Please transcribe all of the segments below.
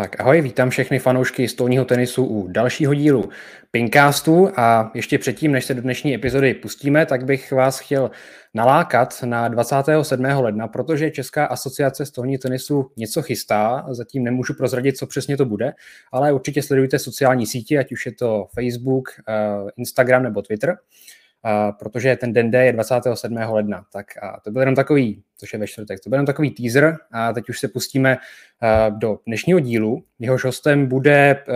Tak ahoj, vítám všechny fanoušky stolního tenisu u dalšího dílu Pinkastu a ještě předtím, než se do dnešní epizody pustíme, tak bych vás chtěl nalákat na 27. ledna, protože Česká asociace stolního tenisu něco chystá, zatím nemůžu prozradit, co přesně to bude, ale určitě sledujte sociální sítě, ať už je to Facebook, eh, Instagram nebo Twitter protože ten den D je 27. ledna. Tak a to byl jenom takový, což je ve čtvrtek, to byl jenom takový teaser a teď už se pustíme do dnešního dílu. Jehož hostem bude uh,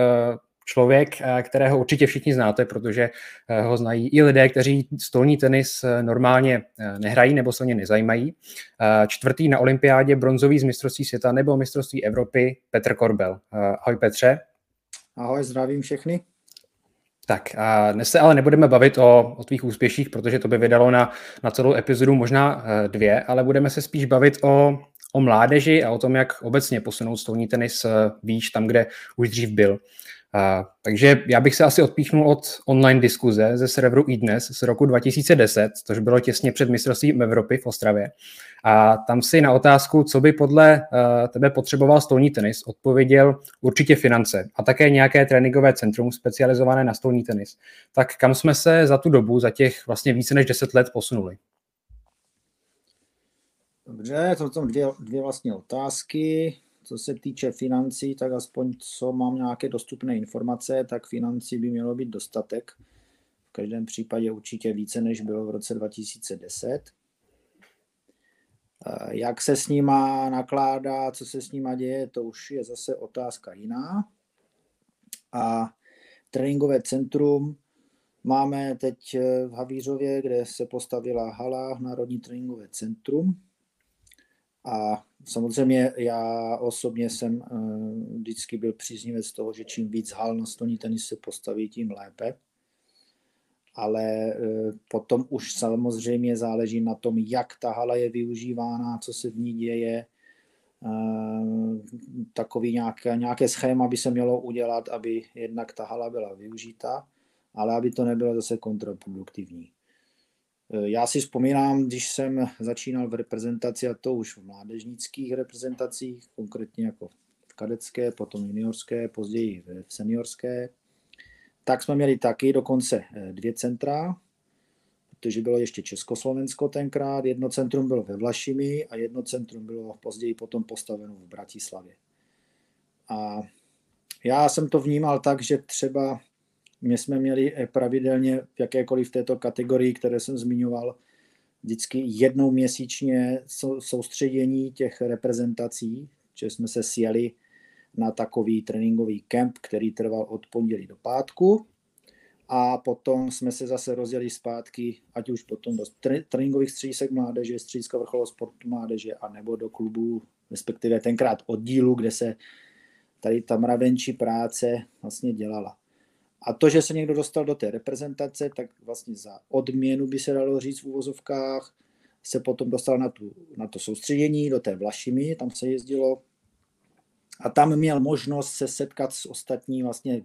člověk, kterého určitě všichni znáte, protože ho znají i lidé, kteří stolní tenis normálně nehrají nebo se o ně nezajímají. Čtvrtý na olympiádě, bronzový z mistrovství světa nebo mistrovství Evropy, Petr Korbel. Ahoj Petře. Ahoj, zdravím všechny. Tak a dnes se ale nebudeme bavit o, o tvých úspěších, protože to by vydalo na, na celou epizodu možná eh, dvě, ale budeme se spíš bavit o, o mládeži a o tom, jak obecně posunout stolní tenis eh, výš tam, kde už dřív byl. A, takže já bych se asi odpíchnul od online diskuze ze serveru iDnes z roku 2010, což bylo těsně před mistrovstvím Evropy v Ostravě. A tam si na otázku, co by podle uh, tebe potřeboval stolní tenis, odpověděl určitě finance a také nějaké tréninkové centrum specializované na stolní tenis. Tak kam jsme se za tu dobu, za těch vlastně více než 10 let posunuli? Dobře, to jsou dvě, dvě vlastně otázky. Co se týče financí, tak aspoň co mám nějaké dostupné informace, tak financí by mělo být dostatek. V každém případě určitě více, než bylo v roce 2010. Eh, jak se s nima nakládá, co se s nima děje, to už je zase otázka jiná. A tréninkové centrum máme teď eh, v Havířově, kde se postavila hala Národní tréninkové centrum. A samozřejmě já osobně jsem eh, vždycky byl příznivec toho, že čím víc hal na stolní tenis se postaví, tím lépe ale e, potom už samozřejmě záleží na tom, jak ta hala je využívána, co se v ní děje. E, takový nějaké, nějaké schéma by se mělo udělat, aby jednak ta hala byla využita, ale aby to nebylo zase kontraproduktivní. E, já si vzpomínám, když jsem začínal v reprezentaci, a to už v mládežnických reprezentacích, konkrétně jako v kadecké, potom juniorské, později v seniorské, tak jsme měli taky dokonce eh, dvě centra, protože bylo ještě Československo tenkrát, jedno centrum bylo ve Vlašimi a jedno centrum bylo později potom postaveno v Bratislavě. A já jsem to vnímal tak, že třeba my jsme měli eh, pravidelně v jakékoliv této kategorii, které jsem zmiňoval, vždycky jednou měsíčně soustředění těch reprezentací, že jsme se sjeli na takový tréninkový kemp, který trval od pondělí do pátku. A potom jsme se zase rozjeli zpátky, ať už potom do tréninkových středisek mládeže, střediska vrcholového sportu mládeže, a nebo do klubu, respektive tenkrát oddílu, kde se tady ta mravenčí práce vlastně dělala. A to, že se někdo dostal do té reprezentace, tak vlastně za odměnu by se dalo říct v úvozovkách, se potom dostal na, tu, na to soustředění do té Vlašimi, tam se jezdilo a tam měl možnost se setkat s ostatní vlastně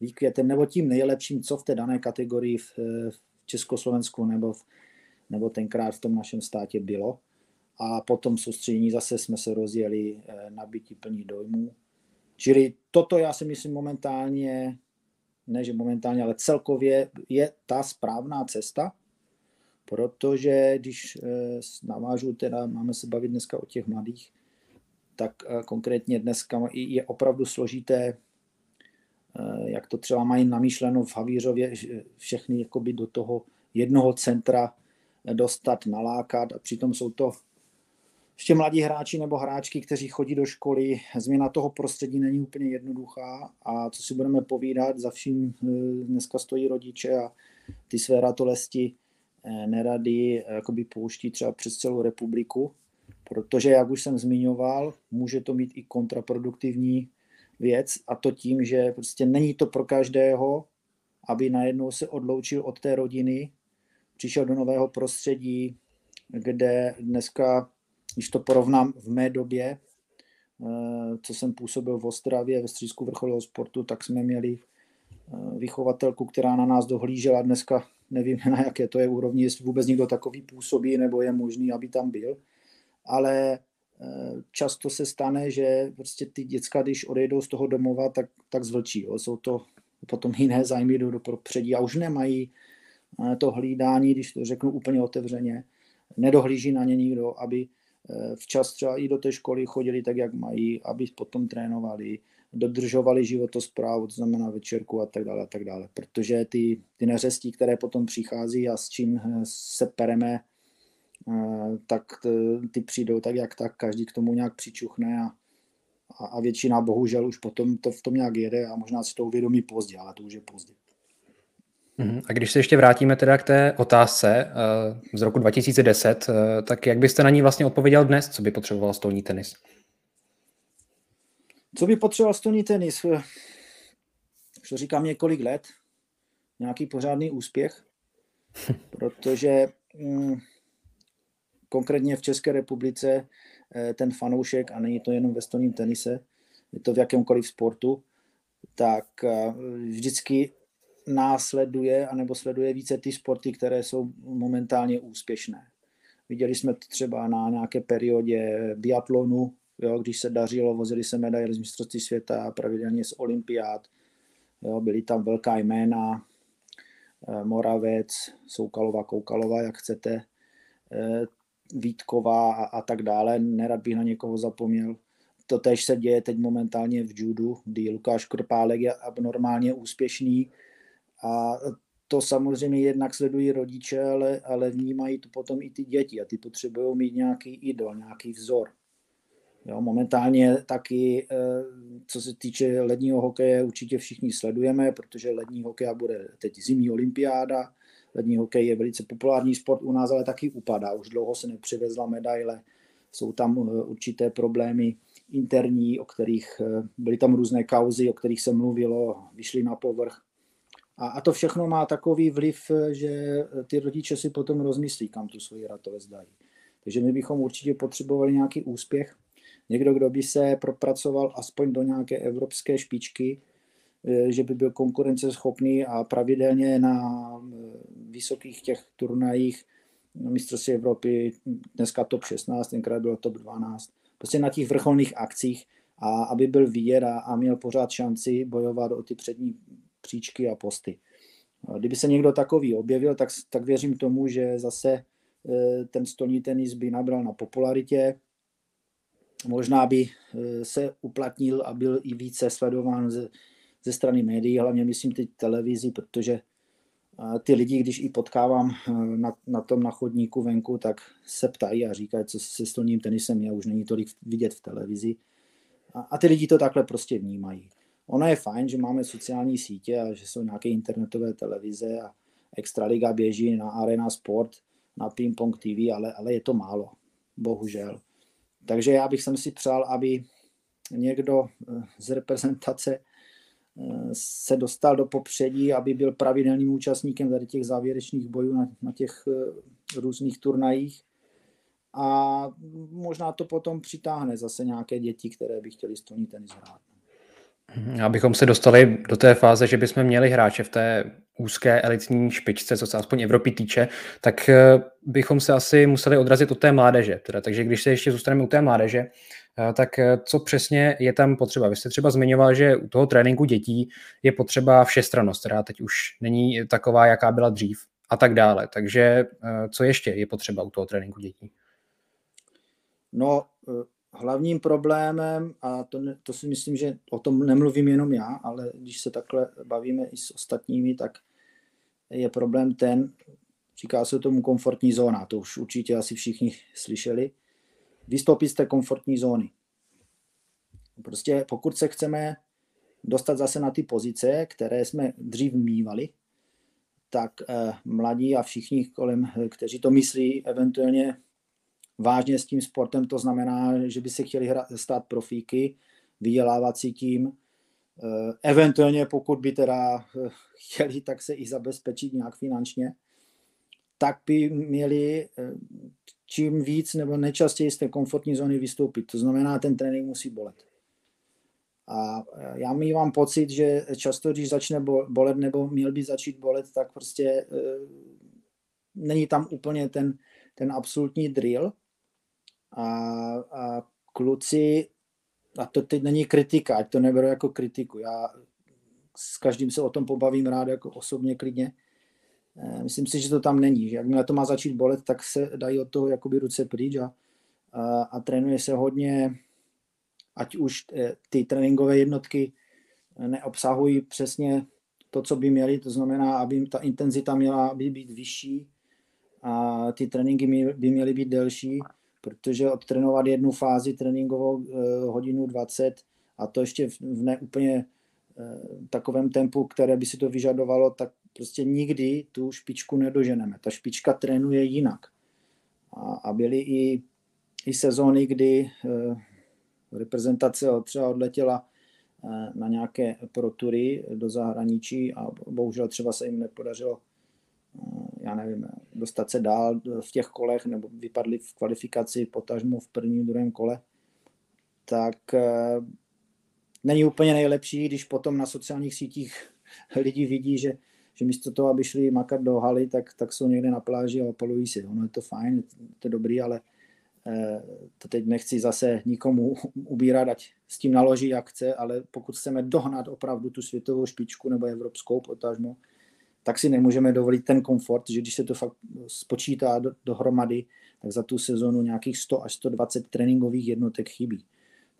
výkvětem nebo tím nejlepším, co v té dané kategorii v, v Československu nebo, v, nebo tenkrát v tom našem státě bylo. A potom soustředění zase jsme se rozjeli eh, nabití plní dojmů. Čili toto já si myslím momentálně, ne že momentálně, ale celkově je ta správná cesta, protože když eh, navážu, teda máme se bavit dneska o těch mladých, tak eh, konkrétně dneska je opravdu složité, eh, jak to třeba mají namýšleno v Havířově, všechny jakoby do toho jednoho centra dostat, nalákat. A přitom jsou to ještě mladí hráči nebo hráčky, kteří chodí do školy. Změna toho prostředí není úplně jednoduchá. A co si budeme povídat, za vším eh, dneska stojí rodiče a ty své ratolesti nerady jakoby pouští třeba přes celou republiku protože, jak už jsem zmiňoval, může to mít i kontraproduktivní věc a to tím, že prostě není to pro každého, aby najednou se odloučil od té rodiny, přišel do nového prostředí, kde dneska, když to porovnám v mé době, eh, co jsem působil v Ostravě ve střízku vrcholového sportu, tak jsme měli eh, vychovatelku, která na nás dohlížela. Dneska nevím, na jaké to je úrovni, jestli vůbec někdo takový působí, nebo je možný, aby tam byl ale často se stane, že prostě ty děcka, když odejdou z toho domova, tak, tak zvlčí. Jo. Jsou to potom jiné zájmy jdou do prostředí a už nemají to hlídání, když to řeknu úplně otevřeně, nedohlíží na ně nikdo, aby včas třeba i do té školy chodili tak, jak mají, aby potom trénovali, dodržovali životosprávu, to znamená večerku a tak dále a tak dále. Protože ty, ty neřestí, které potom přichází a s čím eh, se pereme, eh, tak ty přijdou tak, jak tak, každý k tomu nějak přičuchne a, a, a většina bohužel už potom to v tom nějak jede a možná si to uvědomí pozdě, ale to už je pozdě. Mhm. A když se ještě vrátíme teda k té otázce eh, z roku 2010, tak jak byste na ní vlastně odpověděl dnes, co by potřeboval stolní tenis? Co by potřeboval stolní tenis? Už to říkám několik let. Nějaký pořádný úspěch, protože mm, konkrétně v České republice eh, ten fanoušek, a není to jenom ve stolním tenise, je to v jakémkoliv sportu, tak eh, vždycky následuje anebo sleduje více ty sporty, které jsou momentálně úspěšné. Viděli jsme to třeba na nějaké periodě biatlonu, jo, když se dařilo, vozili se medaile z mistrovství světa, pravidelně z olympiád, jo, byly tam velká jména, eh, Moravec, Soukalová, Koukalová, jak chcete, Vítková a, a tak dále, nerad bych na někoho zapomněl. To tež se děje teď momentálně v judu, kdy Lukáš Krpálek je abnormálně úspěšný a to samozřejmě jednak sledují rodiče, ale, ale vnímají to potom i ty děti a ty potřebují mít nějaký idol, nějaký vzor. Jo, momentálně taky, eh, co se týče ledního hokeje, určitě všichni sledujeme, protože lední hokej bude teď zimní olympiáda. Lední hokej je velice populární sport u nás, ale taky upadá. Už dlouho se nepřivezla medaile. Jsou tam eh, určité problémy interní, o kterých eh, byly tam různé kauzy, o kterých se mluvilo, vyšly na povrch. A, a to všechno má takový vliv, že ty rodiče si potom rozmyslí, kam tu svoji ratovec dají. Takže my bychom určitě potřebovali nějaký úspěch někdo, kdo by se propracoval aspoň do nějaké evropské špičky, eh, že by byl konkurenceschopný a pravidelně na eh, vysokých těch turnajích na mistrovství Evropy, dneska top 16, tenkrát bylo top 12, prostě na těch vrcholných akcích a aby byl vidět a, a měl pořád šanci bojovat o ty přední příčky a posty. Kdyby se někdo takový objevil, tak, tak věřím tomu, že zase eh, ten stolní tenis by nabral na popularitě, možná by eh, se uplatnil a byl i více sledován ze, ze strany médií, hlavně myslím teď televizi, protože ty lidi, když i potkávám eh, na, na tom na chodníku venku, tak se ptají a říkají, co se stolním tenisem je, už není tolik vidět v televizi. A, a ty lidi to takhle prostě vnímají. Ono je fajn, že máme sociální sítě a že jsou nějaké internetové televize a Extraliga běží na Arena Sport, na Ping Pong TV, ale, ale je to málo, bohužel. Takže já bych si přál, aby někdo eh, z reprezentace se dostal do popředí, aby byl pravidelným účastníkem tady těch závěrečných bojů na, na těch eh, různých turnajích. A možná to potom přitáhne zase nějaké děti, které by chtěli stolní tenis hrát. Abychom se dostali do té fáze, že bychom měli hráče v té úzké elitní špičce, co se aspoň Evropy týče, tak eh, bychom se asi museli odrazit od té mládeže. Teda, takže když se ještě zůstaneme u té mládeže, tak eh, co přesně je tam potřeba? Vy jste třeba zmiňoval, že u toho tréninku dětí je potřeba všestrannost, která teď už není taková, jaká byla dřív a tak dále. Takže co ještě je potřeba u toho tréninku dětí? No, hlavním problémem, a to, to si myslím, že o tom nemluvím jenom já, ale když se takhle bavíme i s ostatními, tak je problém ten, říká se tomu komfortní zóna, to už určitě asi všichni slyšeli, vystoupit z té komfortní zóny. Prostě pokud se chceme dostat zase na ty pozice, které jsme dřív mývali, tak eh, mladí a všichni kolem, kteří to myslí, eventuálně vážně s tím sportem, to znamená, že by se chtěli hra, stát profíky, vydělávat si tím, eh, eventuálně pokud by teda eh, chtěli, tak se i zabezpečit nějak finančně, tak by měli eh, čím víc nebo nejčastěji z té komfortní zóny vystoupit. To znamená, ten trénink musí bolet. A já mývám pocit, že často, když začne bolet nebo měl by začít bolet, tak prostě není tam úplně ten, ten absolutní drill, A, a kluci, a to teď není kritika, ať to neberu jako kritiku. Já s každým se o tom pobavím rád, jako osobně klidně. Eh, myslím si, že to tam není. Že jakmile to má začít bolet, tak se dají od toho jakoby ruce pryč a, a, a trénuje se hodně, ať už eh, ty tréninkové jednotky neobsahují přesně to, co by měly, to znamená, aby ta intenzita měla by být vyšší a ty tréninky by měly být delší, protože odtrénovat jednu fázi tréninkovou eh, hodinu 20 a to ještě v neúplně eh, takovém tempu, které by si to vyžadovalo, tak prostě nikdy tu špičku nedoženeme. Ta špička trénuje jinak. A, a byly i, i sezóny, kdy eh, reprezentace třeba odletěla Eh, na nějaké protury do zahraničí a bohužel třeba se jim nepodařilo eh, já nevím, dostat se dál v těch kolech nebo vypadli v kvalifikaci potažmo v prvním, druhém kole, tak eh, není úplně nejlepší, když potom na sociálních sítích lidi vidí, že, že místo toho, aby šli makat do haly, tak, tak jsou někde na pláži a opalují si. Ono je to fajn, to je dobrý, ale Eh, to teď nechci zase nikomu ubírat, ať s tím naloží jak chce, ale pokud chceme dohnat opravdu tu světovou špičku nebo evropskou potažmo, tak si nemůžeme dovolit ten komfort, že když se to fakt spočítá do, dohromady, tak za tu sezonu nějakých 100 až 120 tréninkových jednotek chybí.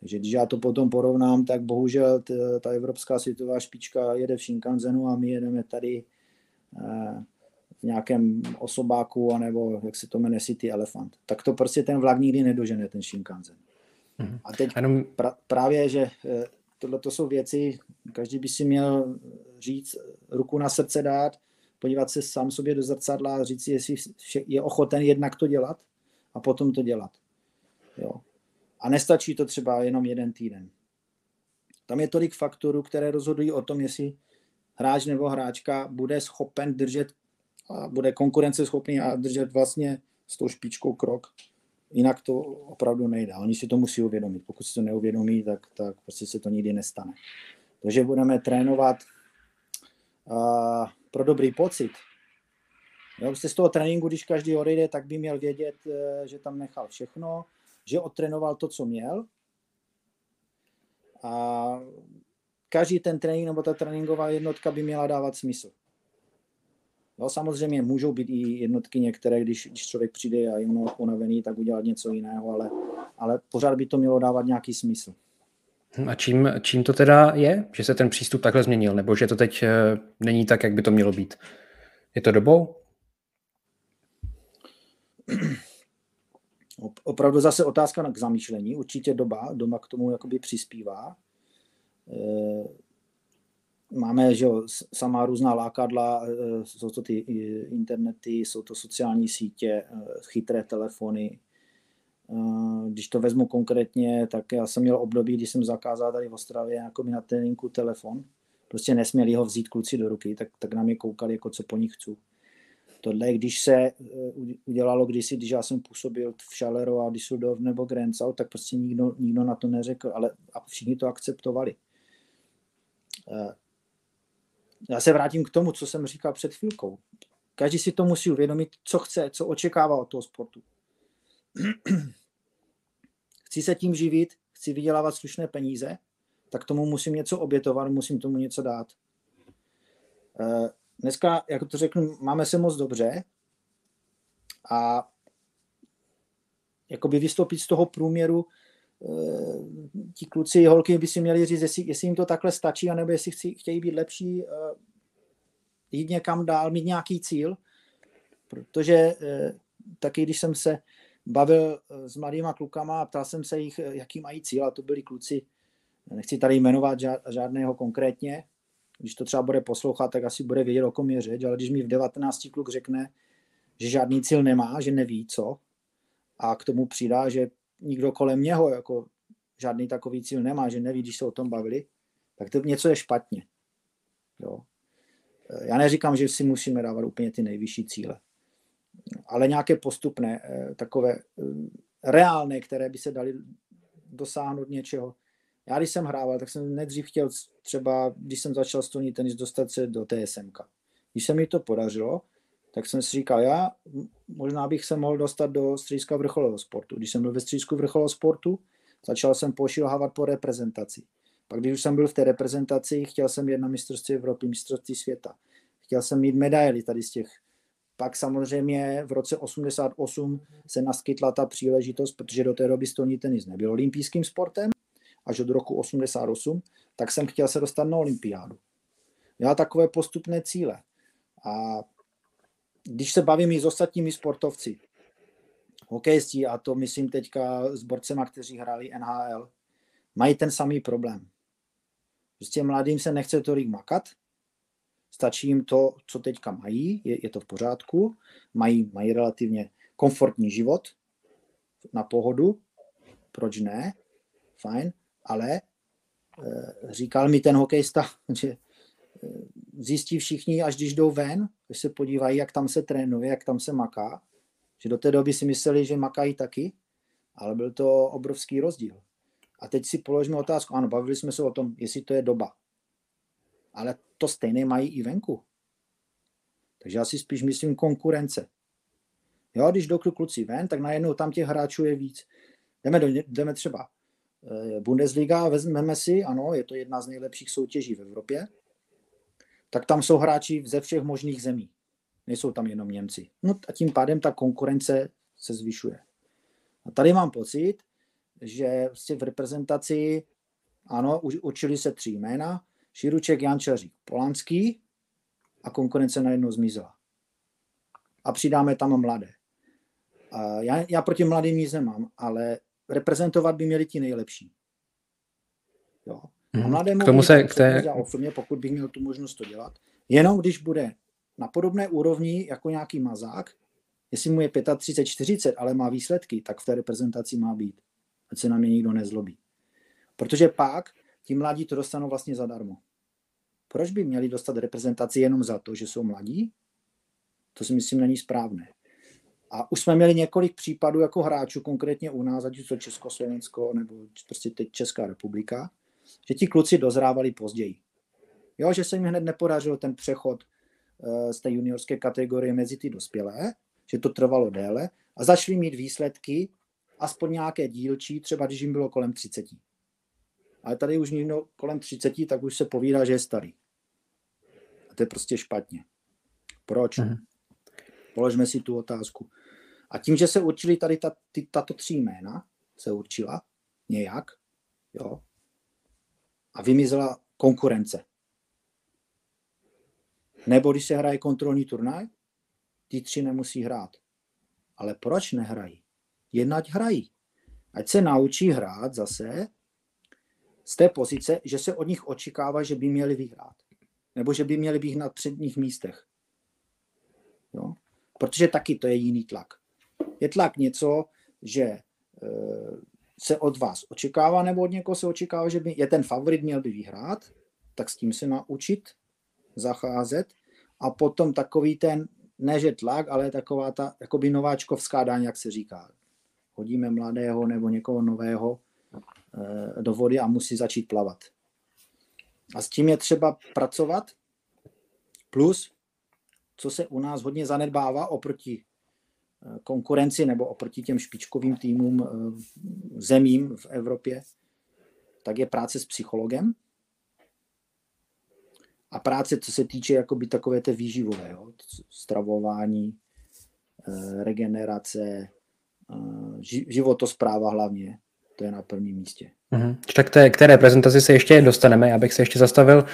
Takže když já to potom porovnám, tak bohužel ta evropská světová špička jede v Shinkanzenu a my jedeme tady eh, nějakém osobáku, anebo jak se to jmenuje City Elephant. Tak to prostě ten vlak nikdy nedožene, ten Shinkansen. Mm-hmm. A teď Jenom... pra, právě, že eh, tohle to jsou věci, každý by si měl říct, ruku na srdce dát, podívat se sám sobě do zrcadla a říct si, jestli je ochoten jednak to dělat a potom to dělat. Jo. A nestačí to třeba jenom jeden týden. Tam je tolik faktorů, které rozhodují o tom, jestli hráč nebo hráčka bude schopen držet a bude konkurenceschopný a držet vlastně s tou špičkou krok. Jinak to opravdu nejde. Oni si to musí uvědomit. Pokud si to neuvědomí, tak, tak prostě se to nikdy nestane. Takže budeme trénovat uh, pro dobrý pocit. Jo, prostě z toho tréninku, když každý odejde, tak by měl vědět, e, že tam nechal všechno, že odtrénoval to, co měl. A každý ten trénink nebo ta tréninková jednotka by měla dávat smysl. Jo, samozřejmě můžou být i jednotky některé, když, když člověk přijde a je unavený, tak udělat něco jiného, ale, ale pořád by to mělo dávat nějaký smysl. A čím, čím to teda je, že se ten přístup takhle změnil, nebo že to teď eh, není tak, jak by to mělo být? Je to dobou? Opravdu zase otázka k zamýšlení. Určitě doba, doma k tomu jakoby přispívá. Eh, máme že jo, samá různá lákadla, eh, jsou to ty internety, jsou to sociální sítě, chytré telefony. Když to vezmu konkrétně, tak já jsem měl období, kdy jsem zakázal tady v Ostravě jako mi na tréninku telefon. Prostě nesměli ho vzít kluci do ruky, tak, tak na mě koukali, jako co po nich chci. Tohle, když se udělalo kdysi, když já jsem působil v Šalero a Düsseldorf nebo Grenzau, tak prostě nikdo, nikdo na to neřekl, ale a všichni to akceptovali já se vrátím k tomu, co jsem říkal před chvilkou. Každý si to musí uvědomit, co chce, co očekává od toho sportu. chci se tím živit, chci vydělávat slušné peníze, tak tomu musím něco obětovat, musím tomu něco dát. Dneska, jak to řeknu, máme se moc dobře a jakoby vystoupit z toho průměru, Eh, ti kluci, holky by si měli říct, jestli, jestli jim to takhle stačí, anebo jestli chci, chtějí být lepší, eh, jít někam dál, mít nějaký cíl, protože eh, taky, když jsem se bavil s mladýma klukama a ptal jsem se jich, jaký mají cíl, a to byli kluci, nechci tady jmenovat žádného konkrétně, když to třeba bude poslouchat, tak asi bude vědět, o kom je řeč, ale když mi v 19 kluk řekne, že žádný cíl nemá, že neví co, a k tomu přidá, že nikdo kolem něho jako žádný takový cíl nemá, že neví, když se o tom bavili, tak to něco je špatně. Jo. Já neříkám, že si musíme dávat úplně ty nejvyšší cíle, ale nějaké postupné, eh, takové eh, reálné, které by se dali dosáhnout něčeho. Já když jsem hrával, tak jsem nejdřív chtěl třeba, když jsem začal stolní tenis, dostat se do TSM. Když se mi to podařilo, tak jsem si říkal, já možná bych se mohl dostat do stříska vrcholového sportu. Když jsem byl ve střísku vrcholového sportu, začal jsem pošilhávat po reprezentaci. Pak když už jsem byl v té reprezentaci, chtěl jsem jít na mistrovství Evropy, mistrovství světa. Chtěl jsem mít medaily tady z těch. Pak samozřejmě v roce 88 se naskytla ta příležitost, protože do té doby stolní tenis nebyl olympijským sportem, až od roku 88, tak jsem chtěl se dostat na olympiádu. Já takové postupné cíle. A když se bavím i s ostatními sportovci, hokejisti, a to myslím teďka s borcema, kteří hráli NHL, mají ten samý problém. Prostě mladým se nechce tolik makat, stačí jim to, co teďka mají, je, je to v pořádku, mají, mají relativně komfortní život na pohodu, proč ne, fajn, ale e, říkal mi ten hokejista, že e, zjistí všichni, až když jdou ven, když se podívají, jak tam se trénuje, jak tam se maká, že do té doby si mysleli, že makají taky, ale byl to obrovský rozdíl. A teď si položíme otázku, ano, bavili jsme se o tom, jestli to je doba. Ale to stejné mají i venku. Takže já si spíš myslím konkurence. Jo, když jdou kluci ven, tak najednou tam těch hráčů je víc. Jdeme, do, jdeme třeba eh, Bundesliga, vezmeme si, ano, je to jedna z nejlepších soutěží v Evropě, tak tam jsou hráči ze všech možných zemí. Nejsou tam jenom Němci. No a tím pádem ta konkurence se zvyšuje. A tady mám pocit, že vlastně v reprezentaci, ano, učili se tři jména, Širuček, Jančařík, Polanský a konkurence najednou zmizela. A přidáme tam mladé. A já, já proti mladým nic nemám, ale reprezentovat by měli ti nejlepší. Jo. A mhm. mladému k tomu se, k té... osobně, pokud bych měl tu možnost to dělat, jenom když bude na podobné úrovni jako nějaký mazák, jestli mu je 35, 40, ale má výsledky, tak v té reprezentaci má být. Ať se na mě nikdo nezlobí. Protože pak ti mladí to dostanou vlastně zadarmo. Proč by měli dostat reprezentaci jenom za to, že jsou mladí? To si myslím není správné. A už jsme měli několik případů jako hráčů, konkrétně u nás, ať už to Československo nebo prostě teď Česká republika, že ti kluci dozrávali později. Jo, že se jim hned nepodařil ten přechod eh, z té juniorské kategorie mezi ty dospělé, že to trvalo déle a začali mít výsledky aspoň nějaké dílčí, třeba když jim bylo kolem 30. Ale tady už někdo kolem 30, tak už se povídá, že je starý. A to je prostě špatně. Proč? Uh-huh. Položme si tu otázku. A tím, že se určili tady ta, ty, tato tři jména, se určila nějak, jo, a vymizela konkurence. Nebo když se hraje kontrolní turnaj, ty tři nemusí hrát. Ale proč nehrají? Jednať hrají. Ať se naučí hrát zase z té pozice, že se od nich očekává, že by měli vyhrát. Nebo že by měli být na předních místech. Jo? Protože taky to je jiný tlak. Je tlak něco, že e, se od vás očekává, nebo od někoho se očekává, že by je ten favorit, měl by vyhrát, tak s tím se naučit zacházet. A potom takový ten, ne že tlak, ale taková ta jakoby nováčkovská daň, jak se říká. Hodíme mladého nebo někoho nového e, do vody a musí začít plavat. A s tím je třeba pracovat. Plus, co se u nás hodně zanedbává oproti eh, konkurenci nebo oproti těm špičkovým týmům eh, zemím v Evropě, tak je práce s psychologem a práce, co se týče jakoby takové té výživové, jo? stravování, eh, regenerace, životospráva hlavně, to je na prvním místě. Mhm. Tak té, k té reprezentaci se ještě dostaneme, abych se ještě zastavil, uh,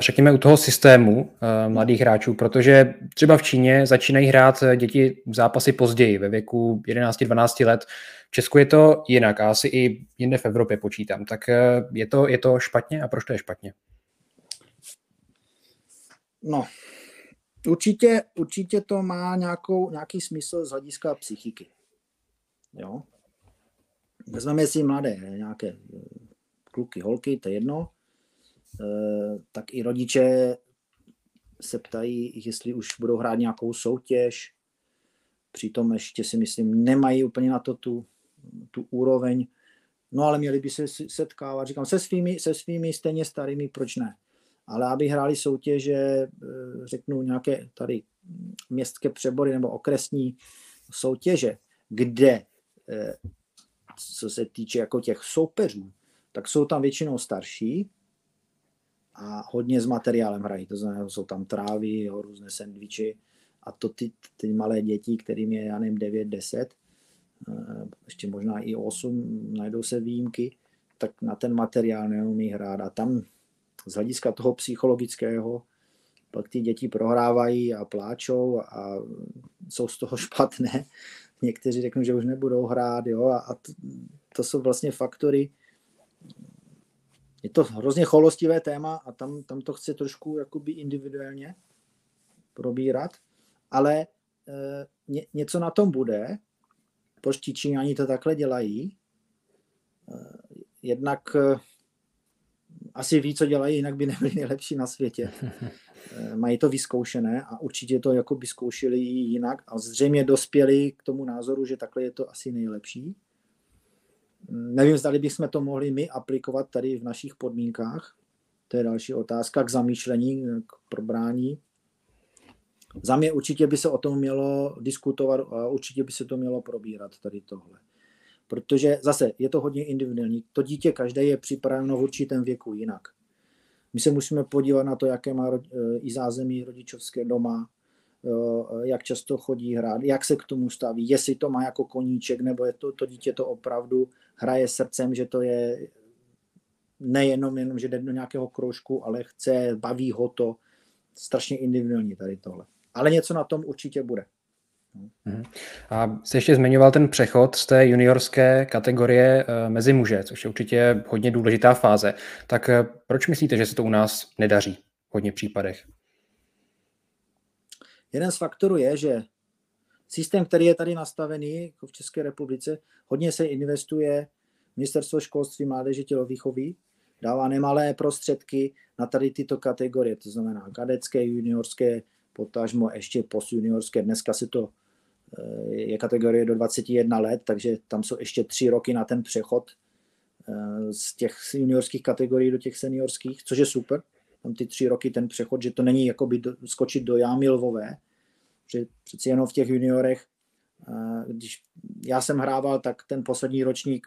řekněme, u toho systému uh, mladých hráčů, protože třeba v Číně začínají hrát děti zápasy později, ve věku 11-12 let. V Česku je to jinak a asi i jinde v Evropě počítám. Tak uh, je to, je to špatně a proč to je špatně? No, určitě, určitě to má nějakou, nějaký smysl z hlediska psychiky. Jo? Vezmeme si mladé, nějaké eh, kluky, holky, to je jedno, eh, tak i rodiče se ptají, jestli už budou hrát nějakou soutěž, přitom ještě si myslím, nemají úplně na to tu, tu úroveň, no ale měli by se setkávat, říkám, se svými, se svými stejně starými, proč ne? Ale aby hráli soutěže, eh, řeknu nějaké tady městské přebory nebo okresní soutěže, kde co se týče jako těch soupeřů, tak jsou tam většinou starší a hodně s materiálem hrají. To znamená, jsou tam trávy, jo, různé sendviči a to ty, ty malé děti, kterým je, já nevím, 9, 10, eh, ještě možná i 8, najdou se výjimky, tak na ten materiál neumí hrát a tam z hlediska toho psychologického pak ty děti prohrávají a pláčou a jsou z toho špatné. Někteří řeknou, že už nebudou hrát, jo, a, a to, to jsou vlastně faktory, je to hrozně cholostivé téma a tam, tam to chce trošku jakoby individuálně probírat, ale e, ně, něco na tom bude, proč ti Číňani to takhle dělají. E, jednak e, asi ví, co dělají, jinak by nebyli nejlepší na světě. E, mají to vyzkoušené a určitě to jako by zkoušeli jinak a zřejmě dospěli k tomu názoru, že takhle je to asi nejlepší. Nevím, zda bychom to mohli my aplikovat tady v našich podmínkách. To je další otázka k zamýšlení, k probrání. Za mě určitě by se o tom mělo diskutovat a určitě by se to mělo probírat tady tohle. Protože zase je to hodně individuální. To dítě každé je připraveno v určitém věku jinak. My se musíme podívat na to, jaké má e, i zázemí rodičovské doma, e, jak často chodí hrát, jak se k tomu staví, jestli to má jako koníček, nebo je to, to dítě to opravdu hraje srdcem, že to je nejenom jenom, že jde do nějakého kroužku, ale chce, baví ho to. Strašně individuální tady tohle. Ale něco na tom určitě bude. Mhm. A jsi ještě zmiňoval ten přechod z té juniorské kategorie eh, mezi muže, což je určitě hodně důležitá fáze. Tak eh, proč myslíte, že se to u nás nedaří v hodně případech? Jeden z faktorů je, že systém, který je tady nastavený jako v České republice, hodně se investuje Ministerstvo školství, mládeže, tělovýchovy, dává nemalé prostředky na tady tyto kategorie, to znamená kadecké, juniorské, potažmo ještě postjuniorské. Dneska se to eh, je kategorie do 21 let, takže tam jsou ještě tři roky na ten přechod eh, z těch juniorských kategorií do těch seniorských, což je super. Tam ty tři roky ten přechod, že to není jakoby do, skočit do jámy lvové, že přeci jenom v těch juniorech, eh, když já jsem hrával, tak ten poslední ročník,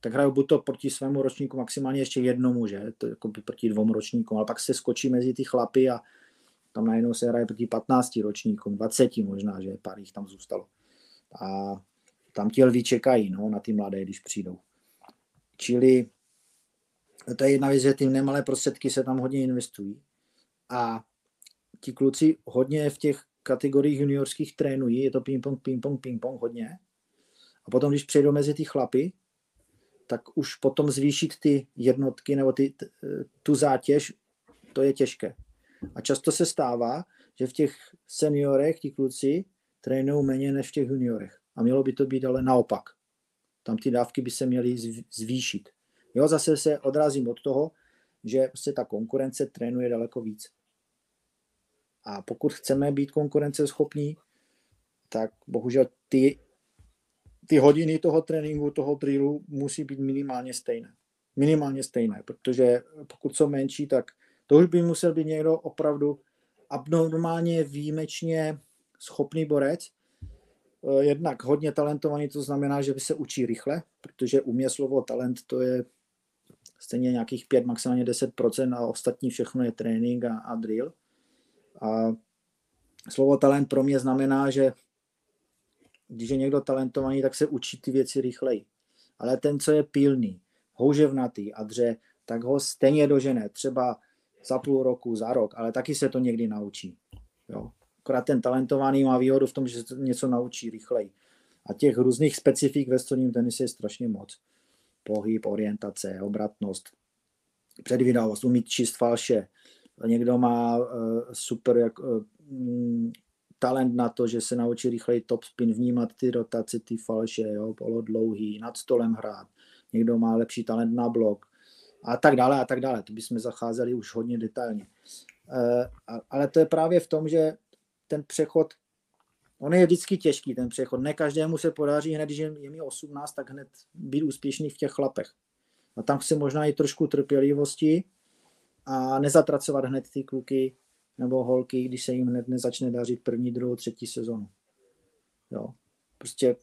tak hraju buď to proti svému ročníku maximálně ještě jednomu, že, to jako by proti dvou ročníkům, ale pak se skočí mezi ty chlapy a tam najednou se hraje proti 15 ročníkům, 20 možná, že pár jich tam zůstalo. A tam ti lví čekají no, na ty mladé, když přijdou. Čili to je jedna věc, že ty nemalé prostředky se tam hodně investují. A ti kluci hodně v těch kategoriích juniorských trénují, je to ping-pong, ping-pong, ping-pong hodně. A potom, když přejdou mezi ty chlapy, tak už potom zvýšit ty jednotky nebo ty, tu zátěž, to je těžké. A často se stává, že v těch seniorech ti kluci trénují méně než v těch juniorech. A mělo by to být ale naopak. Tam ty dávky by se měly zvýšit. Jo, zase se odrazím od toho, že prostě ta konkurence trénuje daleko víc. A pokud chceme být konkurenceschopní, tak bohužel ty, ty hodiny toho tréninku, toho drillu musí být minimálně stejné. Minimálně stejné, protože pokud jsou menší, tak to už by musel být někdo opravdu abnormálně výjimečně schopný borec, eh, jednak hodně talentovaný, to znamená, že by se učí rychle, protože u mě slovo talent to je stejně nějakých 5, maximálně 10% a ostatní všechno je trénink a, a drill. A slovo talent pro mě znamená, že když je někdo talentovaný, tak se učí ty věci rychleji. Ale ten, co je pilný, houževnatý a dře, tak ho stejně dožene. Třeba za půl roku, za rok, ale taky se to někdy naučí. Jo. Akorát ten talentovaný má výhodu v tom, že se něco naučí rychleji. A těch různých specifik ve stolním tenise je strašně moc. Pohyb, orientace, obratnost, předvídavost, umít číst falše. Někdo má uh, super jak, uh, talent na to, že se naučí rychleji top spin, vnímat ty rotace, ty falše, jo, polo dlouhý, nad stolem hrát. Někdo má lepší talent na blok, a tak dále a tak dále. To bychom zacházeli už hodně detailně. Eh, ale to je právě v tom, že ten přechod, on je vždycky těžký, ten přechod. Ne každému se podaří hned, když je mi 18, tak hned být úspěšný v těch chlapech. A tam chce možná i trošku trpělivosti a nezatracovat hned ty kluky nebo holky, když se jim hned nezačne dařit první, druhou, třetí sezonu. Jo. Prostě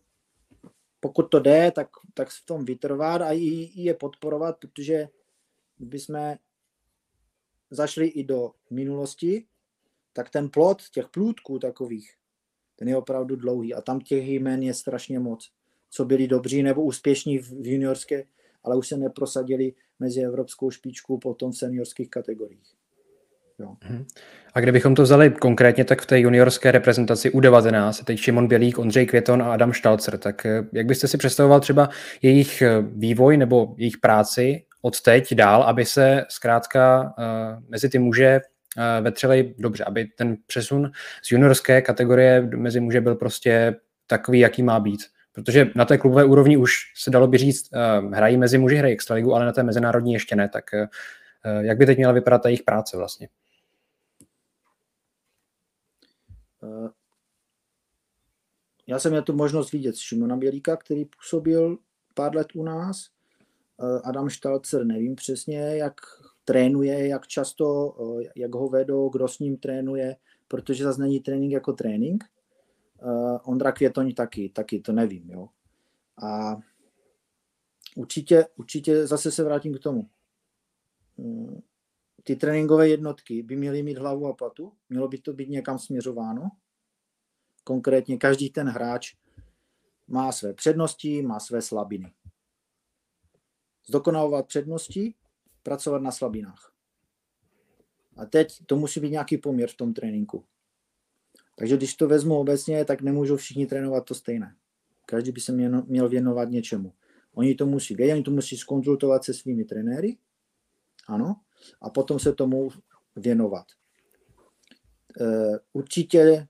pokud to jde, tak, tak v tom vytrvat a i, i je podporovat, protože bychom zašli i do minulosti, tak ten plot těch plůtků takových, ten je opravdu dlouhý a tam těch jmen je strašně moc, co byli dobří nebo úspěšní v juniorské, ale už se neprosadili mezi evropskou špičku potom v seniorských kategoriích. Jo. Mhm. A kdybychom to vzali konkrétně, tak v té juniorské reprezentaci U19, teď Šimon Bělík, Ondřej Květon a Adam Štalcer, tak eh, jak byste si představoval třeba jejich eh, vývoj nebo jejich práci od teď dál, aby se zkrátka uh, mezi ty muže uh, vetřeli dobře, aby ten přesun z juniorské kategorie mezi muže byl prostě takový, jaký má být. Protože na té klubové úrovni už se dalo by říct, uh, hrají mezi muži, hrají extraligu, ale na té mezinárodní ještě ne, tak jak by teď měla vypadat ta jejich práce vlastně? Já jsem měl tu možnost vidět Šimona Bělíka, který působil pár let u nás. Eh, Adam Štalcer, nevím přesně, jak trénuje, jak často, eh, jak ho vedou, kdo s ním trénuje, protože zase není trénink jako trénink. Uh, Ondra Květoň taky, taky to nevím. Jo. A určitě, určitě zase se vrátím k tomu. Ty tréninkové jednotky by měly mít hlavu a patu, mělo by to být někam směřováno. Konkrétně každý ten hráč má své přednosti, má své slabiny zdokonalovat přednosti, pracovat na slabinách. A teď to musí být nějaký poměr v tom tréninku. Takže když to vezmu obecně, tak nemůžou všichni trénovat to stejné. Každý by se měl věnovat něčemu. Oni to musí vědět, oni to musí skonzultovat se svými trenéry, ano, a potom se tomu věnovat. E, určitě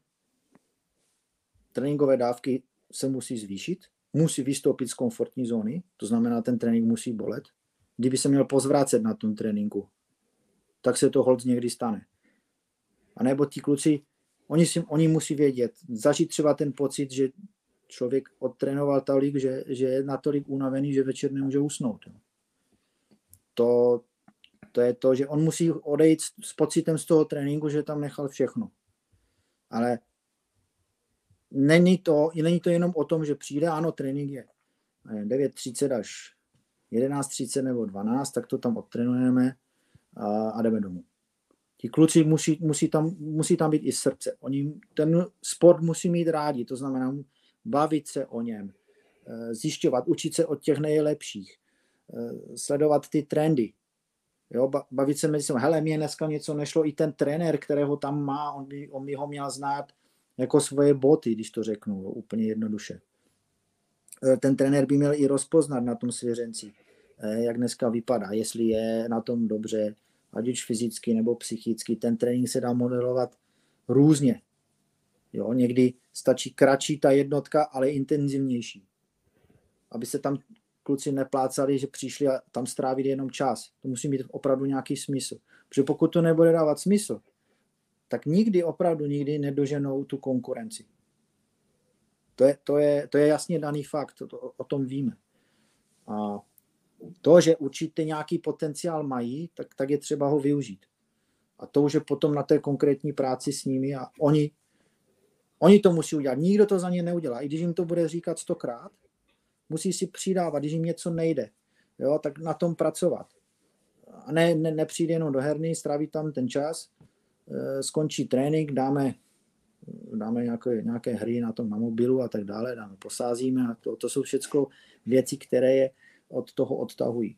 tréninkové dávky se musí zvýšit, musí vystoupit z komfortní zóny, to znamená, ten trénink musí bolet. Kdyby se měl pozvrácet na tom tréninku, tak se to hold někdy stane. A nebo ti kluci, oni, si, oni musí vědět, zažít třeba ten pocit, že člověk odtrénoval tolik, že, že je natolik unavený, že večer nemůže usnout. To, to je to, že on musí odejít s pocitem z toho tréninku, že tam nechal všechno. Ale není to, není to jenom o tom, že přijde, ano, trénink je 9.30 až 11.30 nebo 12, tak to tam odtrénujeme a, a jdeme domů. Ti kluci musí, musí, tam, musí tam být i srdce. Oni ten sport musí mít rádi, to znamená bavit se o něm, eh, zjišťovat, učit se od těch nejlepších, eh, sledovat ty trendy. Jo, bavit se mezi sebou. Hele, mě dneska něco nešlo, i ten trenér, kterého tam má, on by, on by ho měl znát, jako svoje boty, když to řeknu úplně jednoduše. E, ten trenér by měl i rozpoznat na tom svěřenci, e, jak dneska vypadá, jestli je na tom dobře, ať už fyzicky nebo psychicky. Ten trénink se dá modelovat různě. Jo, někdy stačí kratší ta jednotka, ale intenzivnější. Aby se tam kluci neplácali, že přišli a tam strávit jenom čas. To musí mít opravdu nějaký smysl. Protože pokud to nebude dávat smysl, tak nikdy, opravdu nikdy nedoženou tu konkurenci. To je, to je, to je jasně daný fakt, to, o tom víme. A to, že určitě nějaký potenciál mají, tak, tak je třeba ho využít. A to už je potom na té konkrétní práci s nimi a oni, oni to musí udělat. Nikdo to za ně neudělá. I když jim to bude říkat stokrát, musí si přidávat, když jim něco nejde, jo, tak na tom pracovat. A ne, ne, nepřijde jenom do herny, stráví tam ten čas, skončí trénink, dáme, dáme nějaké, nějaké hry na tom na mobilu a tak dále, dáme, posázíme a to, to jsou všechno věci, které je od toho odtahují.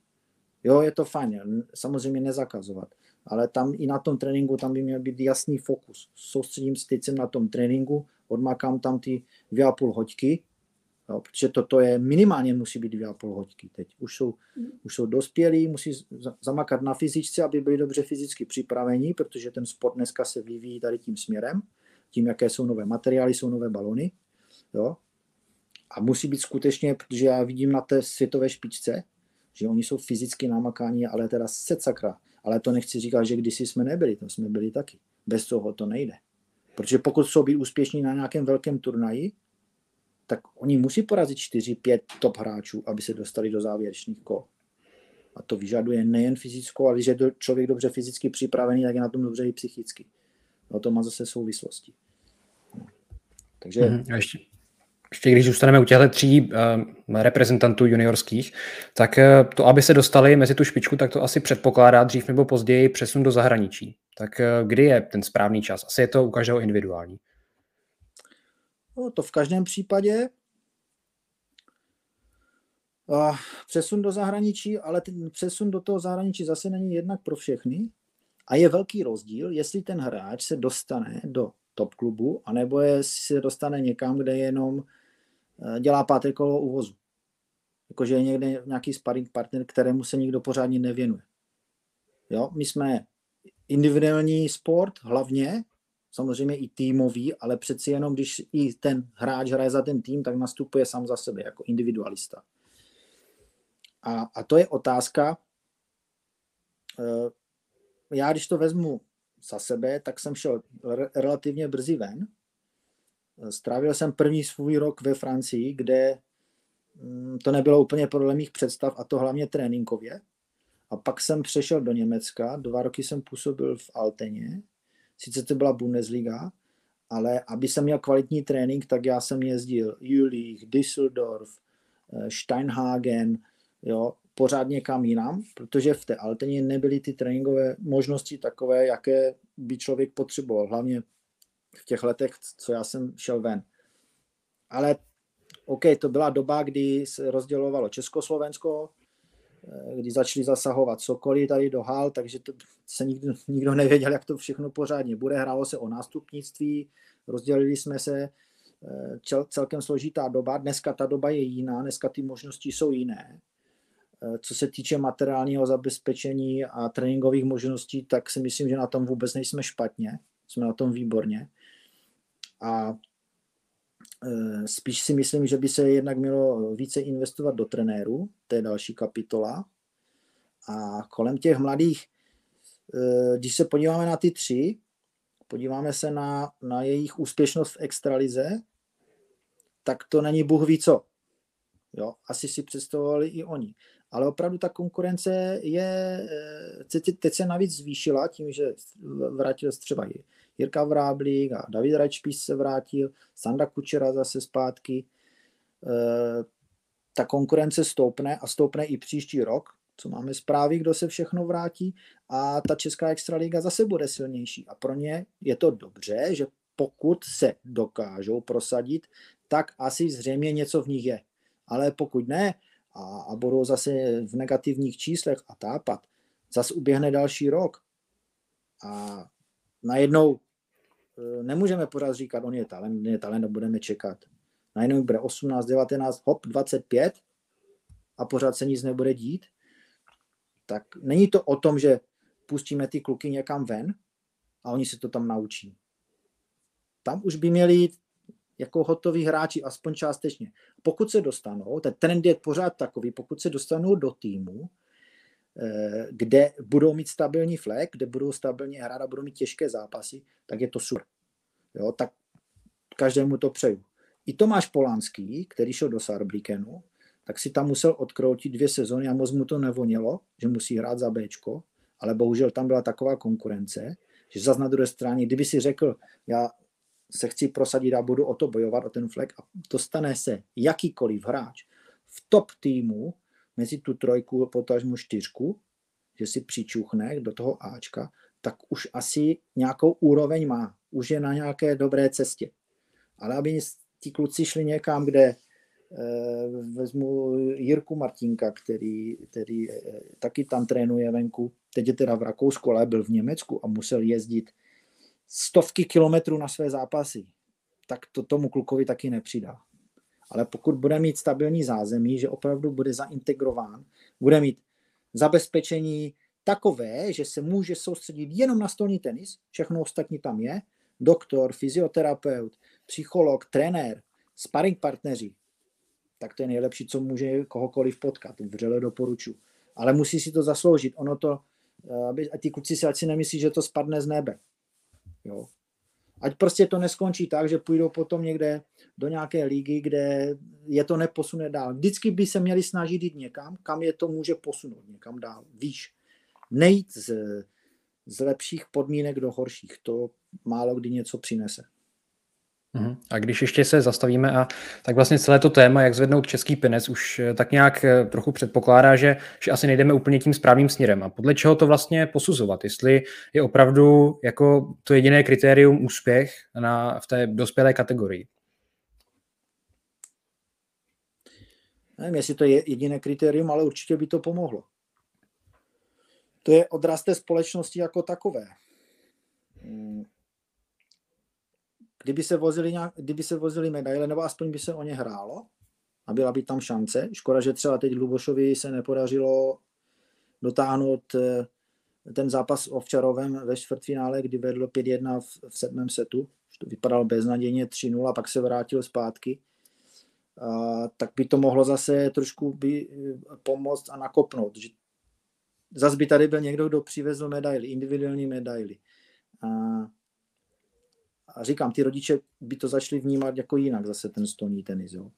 Jo, je to fajn, samozřejmě nezakazovat, ale tam i na tom tréninku tam by měl být jasný fokus. Soustředím se teď na tom tréninku, odmakám tam ty dvě a půl hoďky, Jo, protože toto je minimálně musí být dvě a půl hoďky teď. Už jsou, mm. už jsou dospělí, musí zamakat na fyzičce, aby byli dobře fyzicky připraveni, protože ten sport dneska se vyvíjí tady tím směrem, tím, jaké jsou nové materiály, jsou nové balony. Jo. A musí být skutečně, protože já vidím na té světové špičce, že oni jsou fyzicky namakáni, ale teda set sakra. Ale to nechci říkat, že kdysi jsme nebyli, to jsme byli taky. Bez toho to nejde. Protože pokud jsou být úspěšní na nějakém velkém turnaji, tak oni musí porazit 4-5 top hráčů, aby se dostali do závěrečných kol. A to vyžaduje nejen fyzickou, ale když je člověk dobře fyzicky připravený, tak je na tom dobře i psychicky. No to má zase souvislosti. Takže... Mm-hmm. A ještě, ještě když zůstaneme u těchto tří uh, reprezentantů juniorských, tak uh, to, aby se dostali mezi tu špičku, tak to asi předpokládá dřív nebo později přesun do zahraničí. Tak uh, kdy je ten správný čas? Asi je to u každého individuální. No, to v každém případě. Uh, přesun do zahraničí, ale ten přesun do toho zahraničí zase není jednak pro všechny. A je velký rozdíl, jestli ten hráč se dostane do top klubu, anebo je, se dostane někam, kde jenom Eh, dělá páté kolo uvozu. Jakože je někde nějaký sparring partner, kterému se nikdo pořádně nevěnuje. Jo, my jsme individuální sport hlavně, samozřejmě i týmový, ale přeci jenom, když i ten hráč hraje za ten tým, tak nastupuje sám za sebe jako individualista. A, a to je otázka, eh, já když to vezmu za sebe, tak jsem šel relativně brzy ven, Strávil jsem první svůj rok ve Francii, kde mm, to nebylo úplně podle mých představ, a to hlavně tréninkově. A pak jsem přešel do Německa, dva roky jsem působil v Alteně, sice to byla Bundesliga, ale aby jsem měl kvalitní trénink, tak já jsem jezdil Jülich, Düsseldorf, eh, Steinhagen, jo, pořádně kam jinam, protože v té Alteně nebyly ty tréninkové možnosti takové, jaké by člověk potřeboval, hlavně v těch letech, co já jsem šel ven. Ale OK, to byla doba, kdy se rozdělovalo Československo, kdy začali zasahovat Sokoly tady do hal, takže to se nikdo, nikdo nevěděl, jak to všechno pořádně bude. Hrálo se o nástupnictví, rozdělili jsme se, eh, celkem složitá doba. Dneska ta doba je jiná, dneska ty možnosti jsou jiné. Eh, co se týče materiálního zabezpečení a tréninkových možností, tak si myslím, že na tom vůbec nejsme špatně. Jsme na tom výborně. A spíš si myslím, že by se jednak mělo více investovat do trenérů, to je další kapitola. A kolem těch mladých, e, když se podíváme na ty tři, podíváme se na, na jejich úspěšnost v extralize, tak to není Bůh ví co. Jo, asi si představovali i oni. Ale opravdu ta konkurence je, e, teď se navíc zvýšila tím, že vrátil třeba Jirka Vráblík a David Rajčpíš se vrátil, Sanda Kučera zase zpátky. E, ta konkurence stoupne a stoupne i příští rok, co máme zprávy, kdo se všechno vrátí a ta Česká extraliga zase bude silnější. A pro ně je to dobře, že pokud se dokážou prosadit, tak asi zřejmě něco v nich je. Ale pokud ne a, a budou zase v negativních číslech a tápat, zase uběhne další rok a najednou nemůžeme pořád říkat, on je talent, on je talent a budeme čekat. Najednou bude 18, 19, hop, 25 a pořád se nic nebude dít. Tak není to o tom, že pustíme ty kluky někam ven a oni se to tam naučí. Tam už by měli jako hotoví hráči, aspoň částečně. Pokud se dostanou, ten trend je pořád takový, pokud se dostanou do týmu, Eh, kde budou mít stabilní flek, kde budou stabilně hrát a budou mít těžké zápasy, tak je to super. Jo, tak každému to přeju. I Tomáš Polanský, který šel do Sarbrikenu, tak si tam musel odkroutit dvě sezóny a moc mu to nevonilo, že musí hrát za Bčko, ale bohužel tam byla taková konkurence, že zase na druhé straně, kdyby si řekl, já se chci prosadit a budu o to bojovat, o ten flek a dostane se jakýkoliv hráč v top týmu, mezi tu trojku, potažmu čtyřku, že si přičuchne do toho Ačka, tak už asi nějakou úroveň má. Už je na nějaké dobré cestě. Ale aby ti kluci šli někam, kde e, vezmu Jirku Martinka, který, který e, taky tam trénuje venku, teď je teda v Rakousku, ale byl v Německu a musel jezdit stovky kilometrů na své zápasy, tak to tomu klukovi taky nepřidá ale pokud bude mít stabilní zázemí, že opravdu bude zaintegrován, bude mít zabezpečení takové, že se může soustředit jenom na stolní tenis, všechno ostatní tam je, doktor, fyzioterapeut, psycholog, trenér, sparring partneři, tak to je nejlepší, co může kohokoliv potkat. Vřele doporučuji. Ale musí si to zasloužit. Ono to, eh, aby, a ty kluci si ať si nemyslí, že to spadne z nebe. Jo. Ať prostě to neskončí tak, že půjdou potom někde do nějaké ligy, kde je to neposune dál. Vždycky by se měli snažit jít někam, kam je to může posunout někam dál, výš. Nejít z, z lepších podmínek do horších. To, málo kdy něco přinese. Mhm. A když ještě se zastavíme a tak vlastně celé to téma, jak zvednout český peněz, už eh, tak nějak eh, trochu předpokládá, že, že asi nejdeme úplně tím správným směrem. A podle čeho to vlastně posuzovat? Jestli je opravdu jako to jediné kritérium úspěch na, v té dospělé kategorii? Nevím, jestli to je jediné kritérium, ale určitě by to pomohlo. To je odraz té společnosti jako takové. Kdyby se vozili, nějak, kdyby se vozili medaile, nebo aspoň by se o ně hrálo a byla by tam šance. Škoda, že třeba teď Lubošovi se nepodařilo dotáhnout eh, ten zápas Ovčarovem ve čtvrtfinále, kdy vedl 5-1 v, sedmém setu. To vypadalo beznadějně 3-0 a pak se vrátil zpátky. A, tak by to mohlo zase trošku by eh, pomoct a nakopnout. Že zase by tady byl někdo, kdo přivezl medaily, individuální medaily. A a říkám, ty rodiče by to začali vnímat jako jinak zase ten stolní tenis, jo.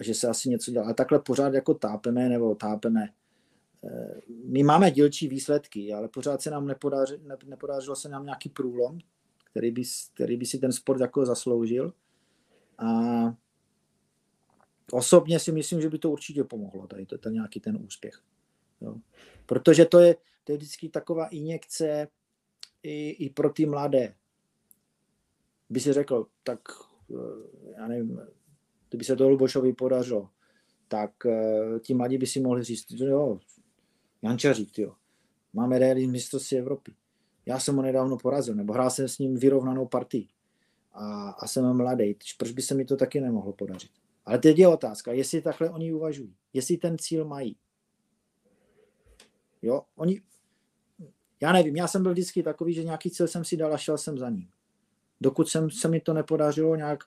A že se asi něco dělá. A takhle pořád jako tápeme nebo tápeme. Eh, my máme dílčí výsledky, ale pořád se nám nepodařilo, nepodařilo se nám nějaký průlom, který by, který by si ten sport jako zasloužil. A osobně si myslím, že by to určitě pomohlo, tady to, ten nějaký ten úspěch. Jo. Protože to je, to je vždycky taková injekce i, i pro ty mladé by si řekl, tak eh, já nevím, kdyby se to Lubošovi podařilo, tak eh, ti mladí by si mohli říct, jo, Jančařík, jo, máme medaili mistrovství Evropy. Já jsem ho nedávno porazil, nebo hrál jsem s ním vyrovnanou partii a, a jsem mladý, proč by se mi to taky nemohlo podařit. Ale teď je otázka, jestli takhle oni uvažují, jestli ten cíl mají. Jo, oni, já nevím, já jsem byl vždycky takový, že nějaký cíl jsem si dal a šel jsem za ním dokud jsem, se mi to nepodařilo nějak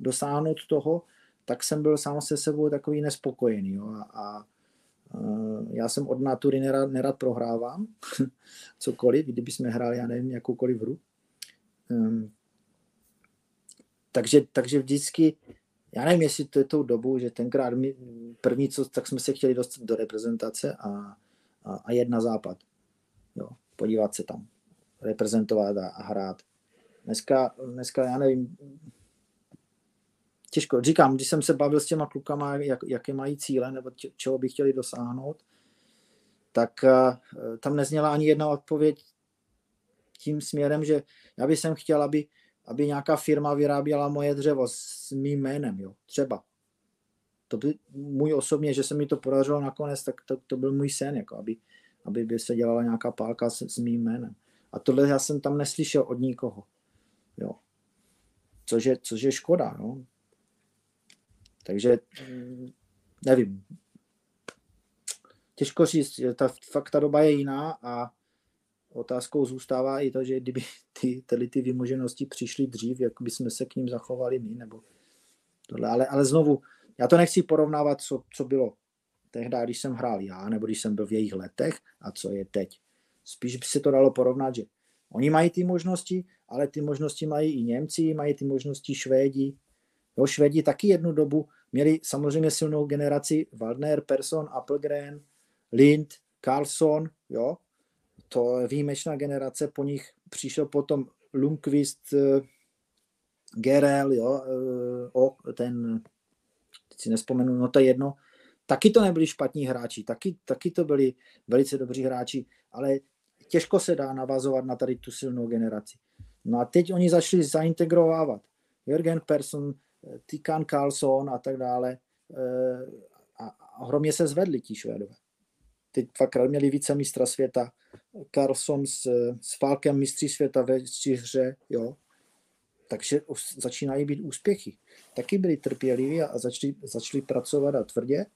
dosáhnout toho, tak jsem byl sám se sebou takový nespokojený. Jo. A, a já jsem od natury nerad, nerad prohrávám cokoliv, kdyby jsme hráli, já nevím, jakoukoliv hru. Um, takže, takže vždycky, já nevím, jestli to je tou dobu, že tenkrát my, první, co, tak jsme se chtěli dostat do reprezentace a, a, a jedna západ. Jo, podívat se tam, reprezentovat a, a hrát. Dneska, dneska já nevím, těžko. Říkám, když jsem se bavil s těma klukama, jak, jaké mají cíle nebo tě, čeho by chtěli dosáhnout, tak uh, tam nezněla ani jedna odpověď tím směrem, že já bych chtěl, aby, aby nějaká firma vyráběla moje dřevo s mým jménem, jo, třeba. To by můj osobně, že se mi to podařilo nakonec, tak to, to byl můj sen, jako aby, aby by se dělala nějaká pálka s, s mým jménem. A tohle já jsem tam neslyšel od nikoho. Jo. Což, je, což je škoda. No. Takže nevím. Těžko říct, ta, fakt ta doba je jiná a otázkou zůstává i to, že kdyby ty, ty, ty vymoženosti přišly dřív, jak by jsme se k ním zachovali my, nebo tohle. Ale, ale znovu, já to nechci porovnávat, co, co bylo tehdy, když jsem hrál já, nebo když jsem byl v jejich letech a co je teď. Spíš by se to dalo porovnat, že oni mají ty možnosti, ale ty možnosti mají i Němci, mají ty možnosti Švédi. Jo, Švédi taky jednu dobu měli samozřejmě silnou generaci Waldner, Persson, Appelgren, Lind, Carlson, jo. To je výjimečná generace, po nich přišel potom Lundqvist, eh, Gerel, jo, eh, o, ten, teď si nespomenu, no to je jedno, taky to nebyli špatní hráči, taky, taky to byli velice dobří hráči, ale těžko se dá navazovat na tady tu silnou generaci. No a teď oni začali zaintegrovávat Jürgen Persson, Tikan Carlson a tak dále. Eh, a hromně se zvedli ti Švédové. Teď dvakrát měli více mistra světa. Carlson s, s Falkem mistří světa ve čtyřře, jo. Takže začínají být úspěchy. Taky byli trpěliví a začali, začali pracovat a tvrdě.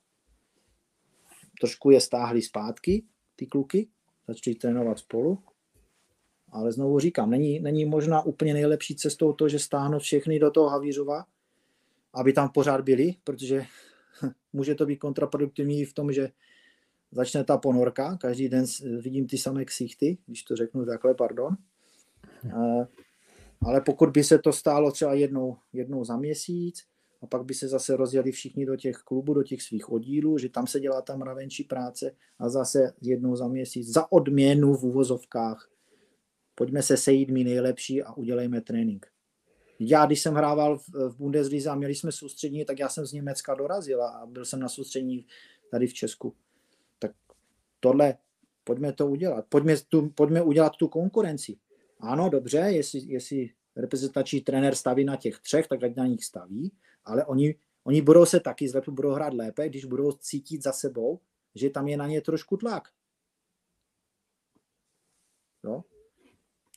Trošku je stáhli zpátky, ty kluky, začali trénovat spolu ale znovu říkám, není, není možná úplně nejlepší cestou to, že stáhnout všechny do toho Havířova, aby tam pořád byli, protože může to být kontraproduktivní v tom, že začne ta ponorka, každý den vidím ty samé ksichty, když to řeknu takhle, pardon. Ale pokud by se to stálo třeba jednou, jednou za měsíc, a pak by se zase rozjeli všichni do těch klubů, do těch svých oddílů, že tam se dělá ta mravenčí práce a zase jednou za měsíc za odměnu v úvozovkách Pojďme se sejít my nejlepší a udělejme trénink. Já, když jsem hrával v, Bundeslize a měli jsme soustřední, tak já jsem z Německa dorazil a byl jsem na soustřední tady v Česku. Tak tohle, pojďme to udělat. Pojďme, tu, pojďme udělat tu konkurenci. Ano, dobře, jestli, jestli reprezentační trenér staví na těch třech, tak ať na nich staví, ale oni, oni budou se taky zlepšit, budou hrát lépe, když budou cítit za sebou, že tam je na ně trošku tlak. Jo?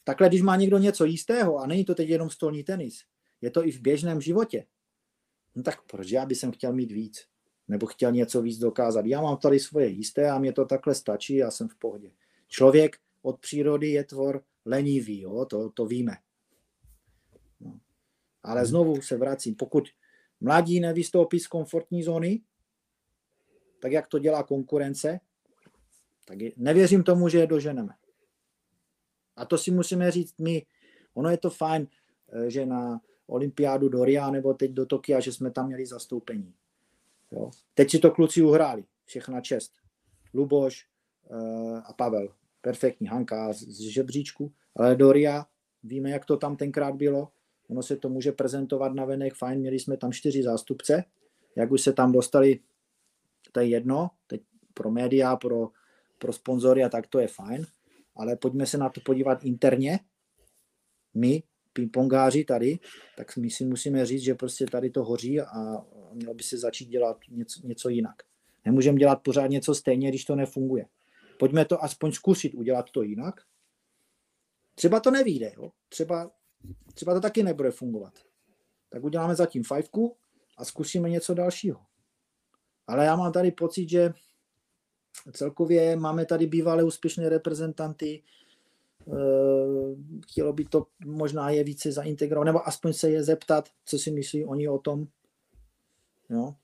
Takhle, když má někdo něco jistého, a není to teď jenom stolní tenis, je to i v běžném životě, no tak proč já bych chtěl mít víc? Nebo chtěl něco víc dokázat? Já mám tady svoje jisté a mě to takhle stačí, já jsem v pohodě. Člověk od přírody je tvor lenivý, jo? To, to víme. No. Ale hmm. znovu se vracím, pokud mladí nevystoupí z komfortní zóny, tak jak to dělá konkurence, tak je, nevěřím tomu, že je doženeme. A to si musíme říct my. Ono je to fajn, eh, že na olympiádu do Ria nebo teď do Tokia, že jsme tam měli zastoupení. Jo. Teď si to kluci uhráli, všechna čest. Luboš uh, a Pavel, perfektní, Hanka z, z žebříčku, ale do Ria, víme, jak to tam tenkrát bylo, ono se to může prezentovat na venek, fajn, měli jsme tam čtyři zástupce, jak už se tam dostali, to je jedno, teď pro média, pro, pro sponzory a tak to je fajn, ale pojďme se na to podívat interně. My, pingpongáři tady, tak my si musíme říct, že prostě tady to hoří a mělo by se začít dělat něco, něco jinak. Nemůžeme dělat pořád něco stejně, když to nefunguje. Pojďme to aspoň zkusit udělat to jinak. Třeba to nevíde, jo? Třeba, třeba to taky nebude fungovat. Tak uděláme zatím fajfku a zkusíme něco dalšího. Ale já mám tady pocit, že celkově máme tady bývalé úspěšné reprezentanty, eh, chtělo by to možná je více zaintegrovat, nebo aspoň se je zeptat, co si myslí oni o tom. Jo?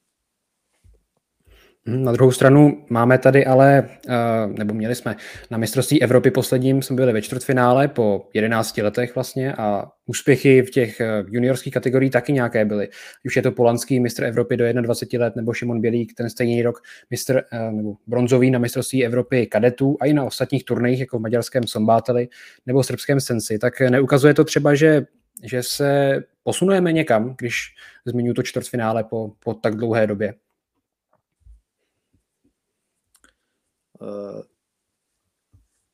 Na druhou stranu máme tady ale, eh, nebo měli jsme na mistrovství Evropy posledním, jsme byli ve čtvrtfinále po 11 letech vlastně a úspěchy v těch eh, juniorských kategoriích taky nějaké byly. Už je to polanský mistr Evropy do 21 let nebo Šimon Bělík, ten stejný rok mistr eh, nebo bronzový na mistrovství Evropy kadetů a i na ostatních turnajích jako v maďarském Sombáteli nebo srbském Sensi. Tak neukazuje to třeba, že že se posunujeme někam, když zmiňuji to čtvrtfinále po, po tak dlouhé době.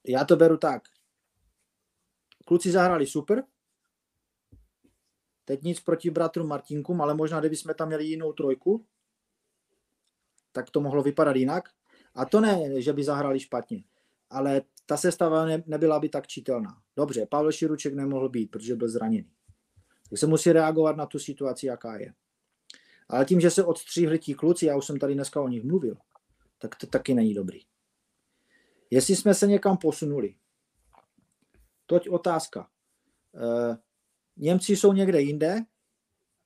Já to beru tak. Kluci zahráli super. Teď nic proti bratru Martinkům, ale možná, kdyby jsme tam měli jinou trojku, tak to mohlo vypadat jinak. A to ne, že by zahráli špatně, ale ta sestava ne, nebyla by tak čitelná. Dobře, Pavel Širuček nemohl být, protože byl zraněný. Tak se musí reagovat na tu situaci, jaká je. Ale tím, že se odstříhli ti kluci, já už jsem tady dneska o nich mluvil, tak to taky není dobrý. Jestli jsme se někam posunuli, toť otázka. E, Němci jsou někde jinde,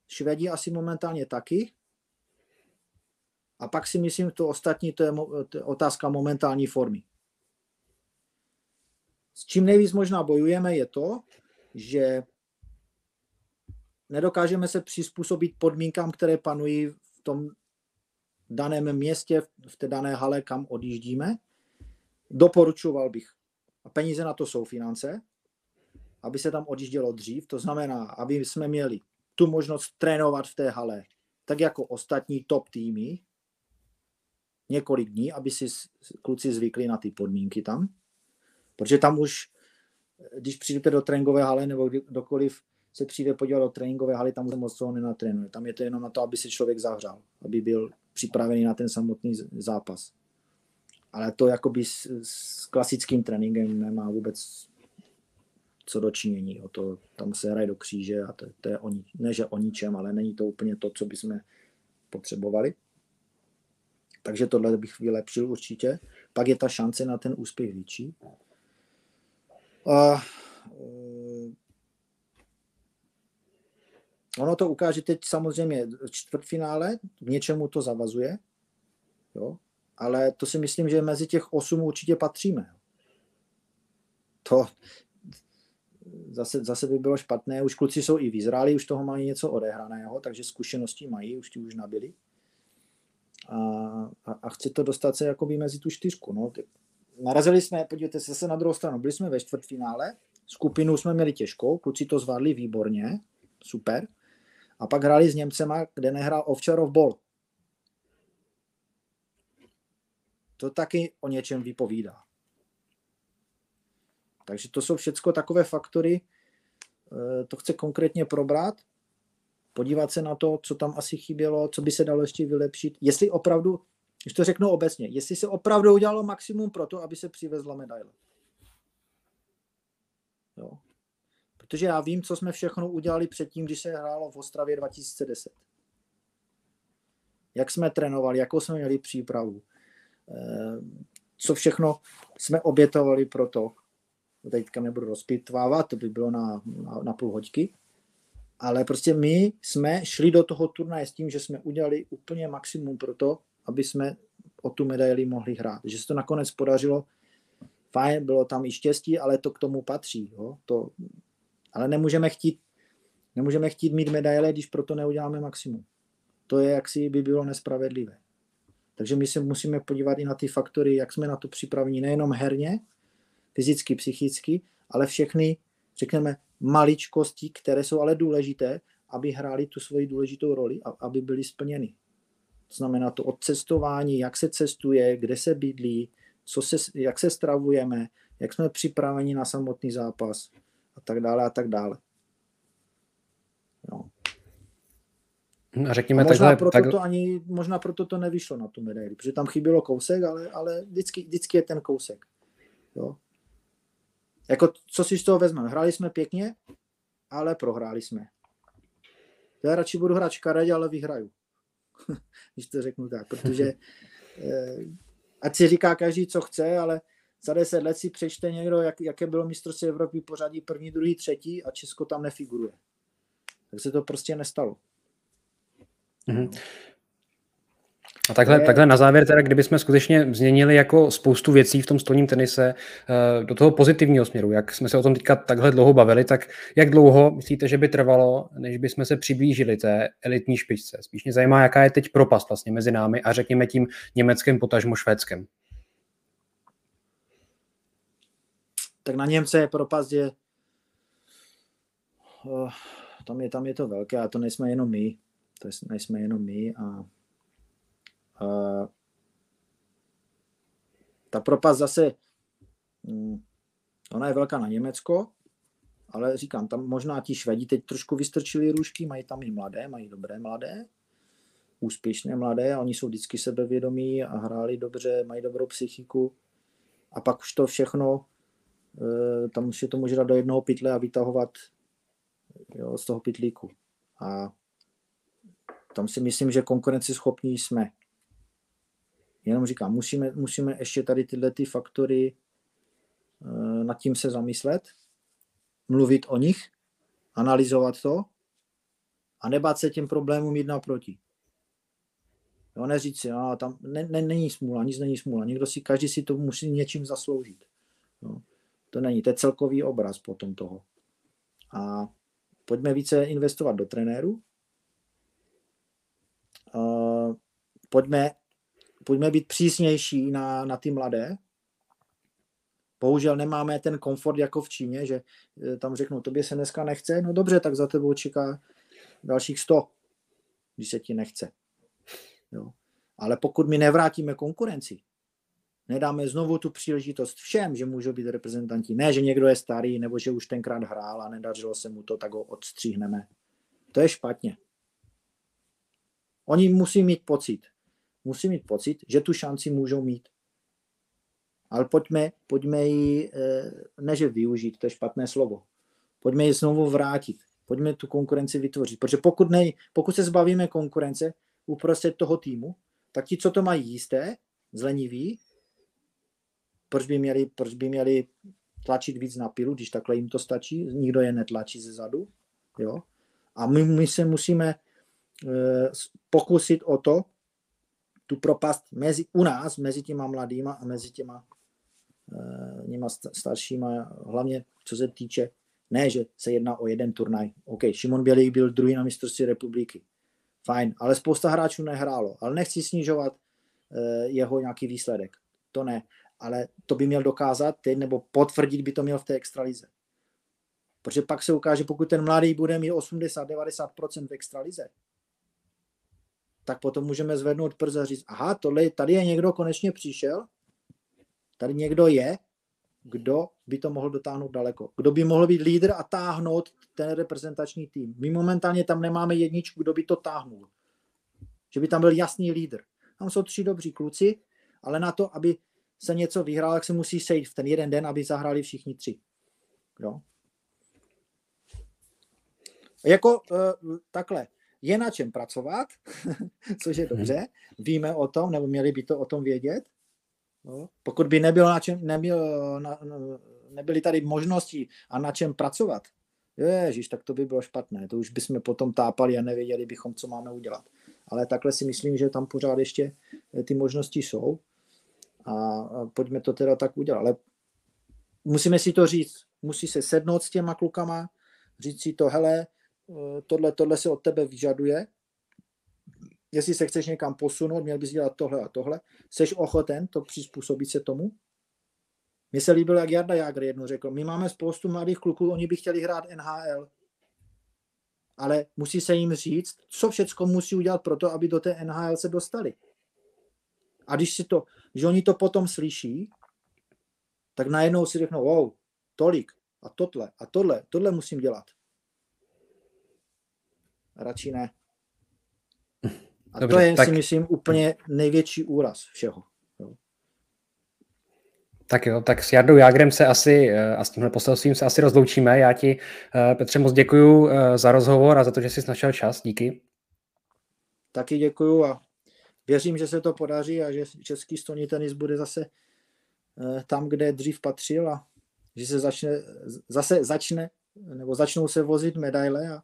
Švedi asi momentálně taky. A pak si myslím, to ostatní, to je, to je otázka momentální formy. S čím nejvíc možná bojujeme je to, že nedokážeme se přizpůsobit podmínkám, které panují v tom daném městě, v té dané hale, kam odjíždíme doporučoval bych, a peníze na to jsou finance, aby se tam odjíždělo dřív, to znamená, aby jsme měli tu možnost trénovat v té hale, tak jako ostatní top týmy, několik dní, aby si kluci zvykli na ty podmínky tam. Protože tam už, když přijdete do tréninkové haly nebo kdokoliv se přijde podívat do tréninkové haly, tam už moc toho nenatrénuje. Tam je to jenom na to, aby se člověk zahřál, aby byl připravený na ten samotný zápas ale to jakoby s, s klasickým tréninkem nemá vůbec co dočinění. O to, tam se hraje do kříže a to, to je o, ne, že o ničem, ale není to úplně to, co bychom potřebovali. Takže tohle bych vylepšil určitě. Pak je ta šance na ten úspěch větší. A, uh, ono to ukáže teď samozřejmě čtvrtfinále, k něčemu to zavazuje. Jo? Ale to si myslím, že mezi těch osm určitě patříme. To zase, zase by bylo špatné. Už kluci jsou i v Izraeli, už toho mají něco odehraného, takže zkušenosti mají, už ti už nabili. A, a, a chce to dostat se jakoby mezi tu čtyřku. No. Narazili jsme, podívejte se, se na druhou stranu, byli jsme ve čtvrtfinále, Skupinu jsme měli těžkou, kluci to zvládli výborně, super. A pak hráli s Němcema, kde nehrál Ovčarov Ball. To taky o něčem vypovídá. Takže to jsou všechno takové faktory, eh, to chce konkrétně probrat, podívat se na to, co tam asi chybělo, co by se dalo ještě vylepšit, jestli opravdu, když to řeknu obecně, jestli se opravdu udělalo maximum pro to, aby se přivezla medaile. Jo. Protože já vím, co jsme všechno udělali předtím, když se hrálo v Ostravě 2010. Jak jsme trénovali, jakou jsme měli přípravu, co všechno jsme obětovali pro to. Teďka nebudu rozpitvávat, to by bylo na, na, na půl hoďky. Ale prostě my jsme šli do toho turnaje s tím, že jsme udělali úplně maximum pro to, aby jsme o tu medaili mohli hrát. Že se to nakonec podařilo, fajn, bylo tam i štěstí, ale to k tomu patří. Jo? To, ale nemůžeme chtít, nemůžeme chtít mít medaile, když proto neuděláme maximum. To je jaksi by bylo nespravedlivé. Takže my se musíme podívat i na ty faktory, jak jsme na to připraveni, nejenom herně, fyzicky, psychicky, ale všechny, řekněme, maličkosti, které jsou ale důležité, aby hráli tu svoji důležitou roli a aby byly splněny. To znamená to odcestování, jak se cestuje, kde se bydlí, co se, jak se stravujeme, jak jsme připraveni na samotný zápas a tak dále a tak dále. No. A řekněme a možná, takhle, proto tak... to ani, možná proto to nevyšlo na tu medaili, protože tam chybělo kousek, ale, ale vždycky, vždycky je ten kousek. Jo. Jako, co si z toho vezmeme? Hráli jsme pěkně, ale prohráli jsme. Já radši budu hrát škaredě, ale vyhraju. Když to řeknu tak, protože eh, ať si říká každý, co chce, ale za deset let si přečte někdo, jak, jaké bylo mistrovství Evropy pořadí první, druhý, třetí a Česko tam nefiguruje. Tak se to prostě nestalo. Mm-hmm. A takhle, takhle na závěr, teda, kdybychom skutečně změnili jako spoustu věcí v tom stolním tenise uh, do toho pozitivního směru, jak jsme se o tom teďka takhle dlouho bavili, tak jak dlouho myslíte, že by trvalo, než bychom se přiblížili té elitní špičce? Spíš mě zajímá, jaká je teď propast vlastně mezi námi a řekněme tím německým potažmo švédskem. Tak na Němce je propast je uh, tam je, tam je to velké a to nejsme jenom my. To nejsme jenom my a Uh, ta propast zase, um, ona je velká na Německo, ale říkám, tam možná ti Švedi teď trošku vystrčili růžky, mají tam i mladé, mají dobré mladé, úspěšné mladé, a oni jsou vždycky sebevědomí a hráli dobře, mají dobrou psychiku. A pak už to všechno, uh, tam je to může dát do jednoho pytle a vytahovat jo, z toho pytlíku. A tam si myslím, že konkurenceschopní jsme. Jenom říkám, musíme, musíme ještě tady tyhle ty faktory uh, nad tím se zamyslet, mluvit o nich, analyzovat to a nebát se těm problémům jít naproti. Jo, neříct si, a tam ne, ne, není smůla, nic není smůla. Někdo si, každý si to musí něčím zasloužit. Jo. To není, to je celkový obraz potom toho. A pojďme více investovat do trenéru. Uh, pojďme pojďme být přísnější na, na ty mladé. Bohužel nemáme ten komfort jako v Číně, že eh, tam řeknou, tobě se dneska nechce, no dobře, tak za tebou čeká dalších 100, když se ti nechce. Jo. Ale pokud my nevrátíme konkurenci, nedáme znovu tu příležitost všem, že můžou být reprezentanti. Ne, že někdo je starý, nebo že už tenkrát hrál a nedařilo se mu to, tak ho odstříhneme. To je špatně. Oni musí mít pocit, musí mít pocit, že tu šanci můžou mít. Ale pojďme, pojďme ji, eh, ne že využít, to je špatné slovo, pojďme ji znovu vrátit, pojďme tu konkurenci vytvořit. Protože pokud, ne, pokud se zbavíme konkurence uprostřed toho týmu, tak ti, co to mají jisté, zleniví, proč by měli, proč by měli tlačit víc na pilu, když takhle jim to stačí, nikdo je netlačí ze zadu. Jo? A my, my se musíme pokusit o to, tu propast mezi, u nás, mezi těma mladýma a mezi těma uh, něma staršíma, hlavně co se týče, ne, že se jedná o jeden turnaj. OK, Šimon Bělý byl druhý na mistrovství republiky. Fajn, ale spousta hráčů nehrálo. Ale nechci snižovat uh, jeho nějaký výsledek. To ne. Ale to by měl dokázat teď, nebo potvrdit by to měl v té extralize. Protože pak se ukáže, pokud ten mladý bude mít 80-90% v extralize, tak potom můžeme zvednout prst a říct, aha, tohle, tady je někdo konečně přišel, tady někdo je, kdo by to mohl dotáhnout daleko. Kdo by mohl být lídr a táhnout ten reprezentační tým. My momentálně tam nemáme jedničku, kdo by to táhnul. Že by tam byl jasný lídr. Tam jsou tři dobří kluci, ale na to, aby se něco vyhrál, tak se musí sejít v ten jeden den, aby zahráli všichni tři. Jo? Jako uh, takhle, je na čem pracovat, což je dobře, víme o tom, nebo měli by to o tom vědět. No, pokud by nebylo na čem, nebyl, na, nebyly tady možnosti a na čem pracovat, ježiš, tak to by bylo špatné. To už bychom potom tápali a nevěděli bychom, co máme udělat. Ale takhle si myslím, že tam pořád ještě ty možnosti jsou a pojďme to teda tak udělat. Ale musíme si to říct, musí se sednout s těma klukama, říct si to, hele, Eh, tohle, tohle se od tebe vyžaduje, jestli se chceš někam posunout, měl bys dělat tohle a tohle, jsi ochoten to přizpůsobit se tomu? Mně se líbilo, jak Jarda Jágr jednou řekl, my máme spoustu mladých kluků, oni by chtěli hrát NHL, ale musí se jim říct, co všechno musí udělat pro to, aby do té NHL se dostali. A když si to, že oni to potom slyší, tak najednou si řeknou, wow, tolik a tohle a tohle, tohle musím dělat radši ne. A Dobře, to je, tak... si myslím, úplně největší úraz všeho. Tak jo, tak s Jardou Jágrem se asi eh, a s tímhle poselstvím se asi rozloučíme. Já ti, eh, Petře, moc děkuju eh, za rozhovor a za to, že jsi našel čas. Díky. Taky děkuju a věřím, že se to podaří a že český stolní tenis bude zase tam, kde dřív patřil a že se začne, zase začne, nebo začnou se vozit medaile a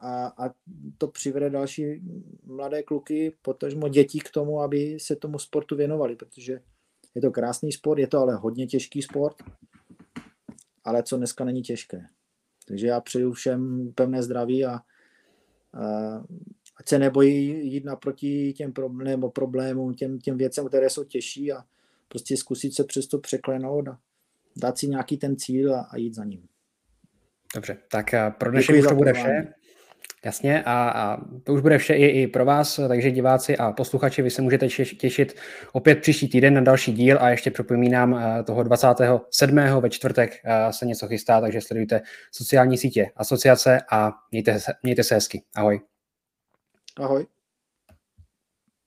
a, a to přivede další mladé kluky, potažmo děti k tomu, aby se tomu sportu věnovali, protože je to krásný sport, je to ale hodně těžký sport, ale co dneska není těžké. Takže já přeju všem pevné zdraví a, a ať se nebojí jít naproti těm problémům, problémům těm, těm věcem, které jsou těžší a prostě zkusit se přes to překlenout a dát si nějaký ten cíl a, a jít za ním. Dobře, tak pro dnešek už to bude vše. Jasně a, a to už bude vše i, i pro vás, takže diváci a posluchači, vy se můžete těšit opět příští týden na další díl a ještě připomínám eh, toho 27. ve čtvrtek eh, se něco chystá, takže sledujte sociální sítě asociace a mějte se, mějte se hezky. Ahoj. Ahoj.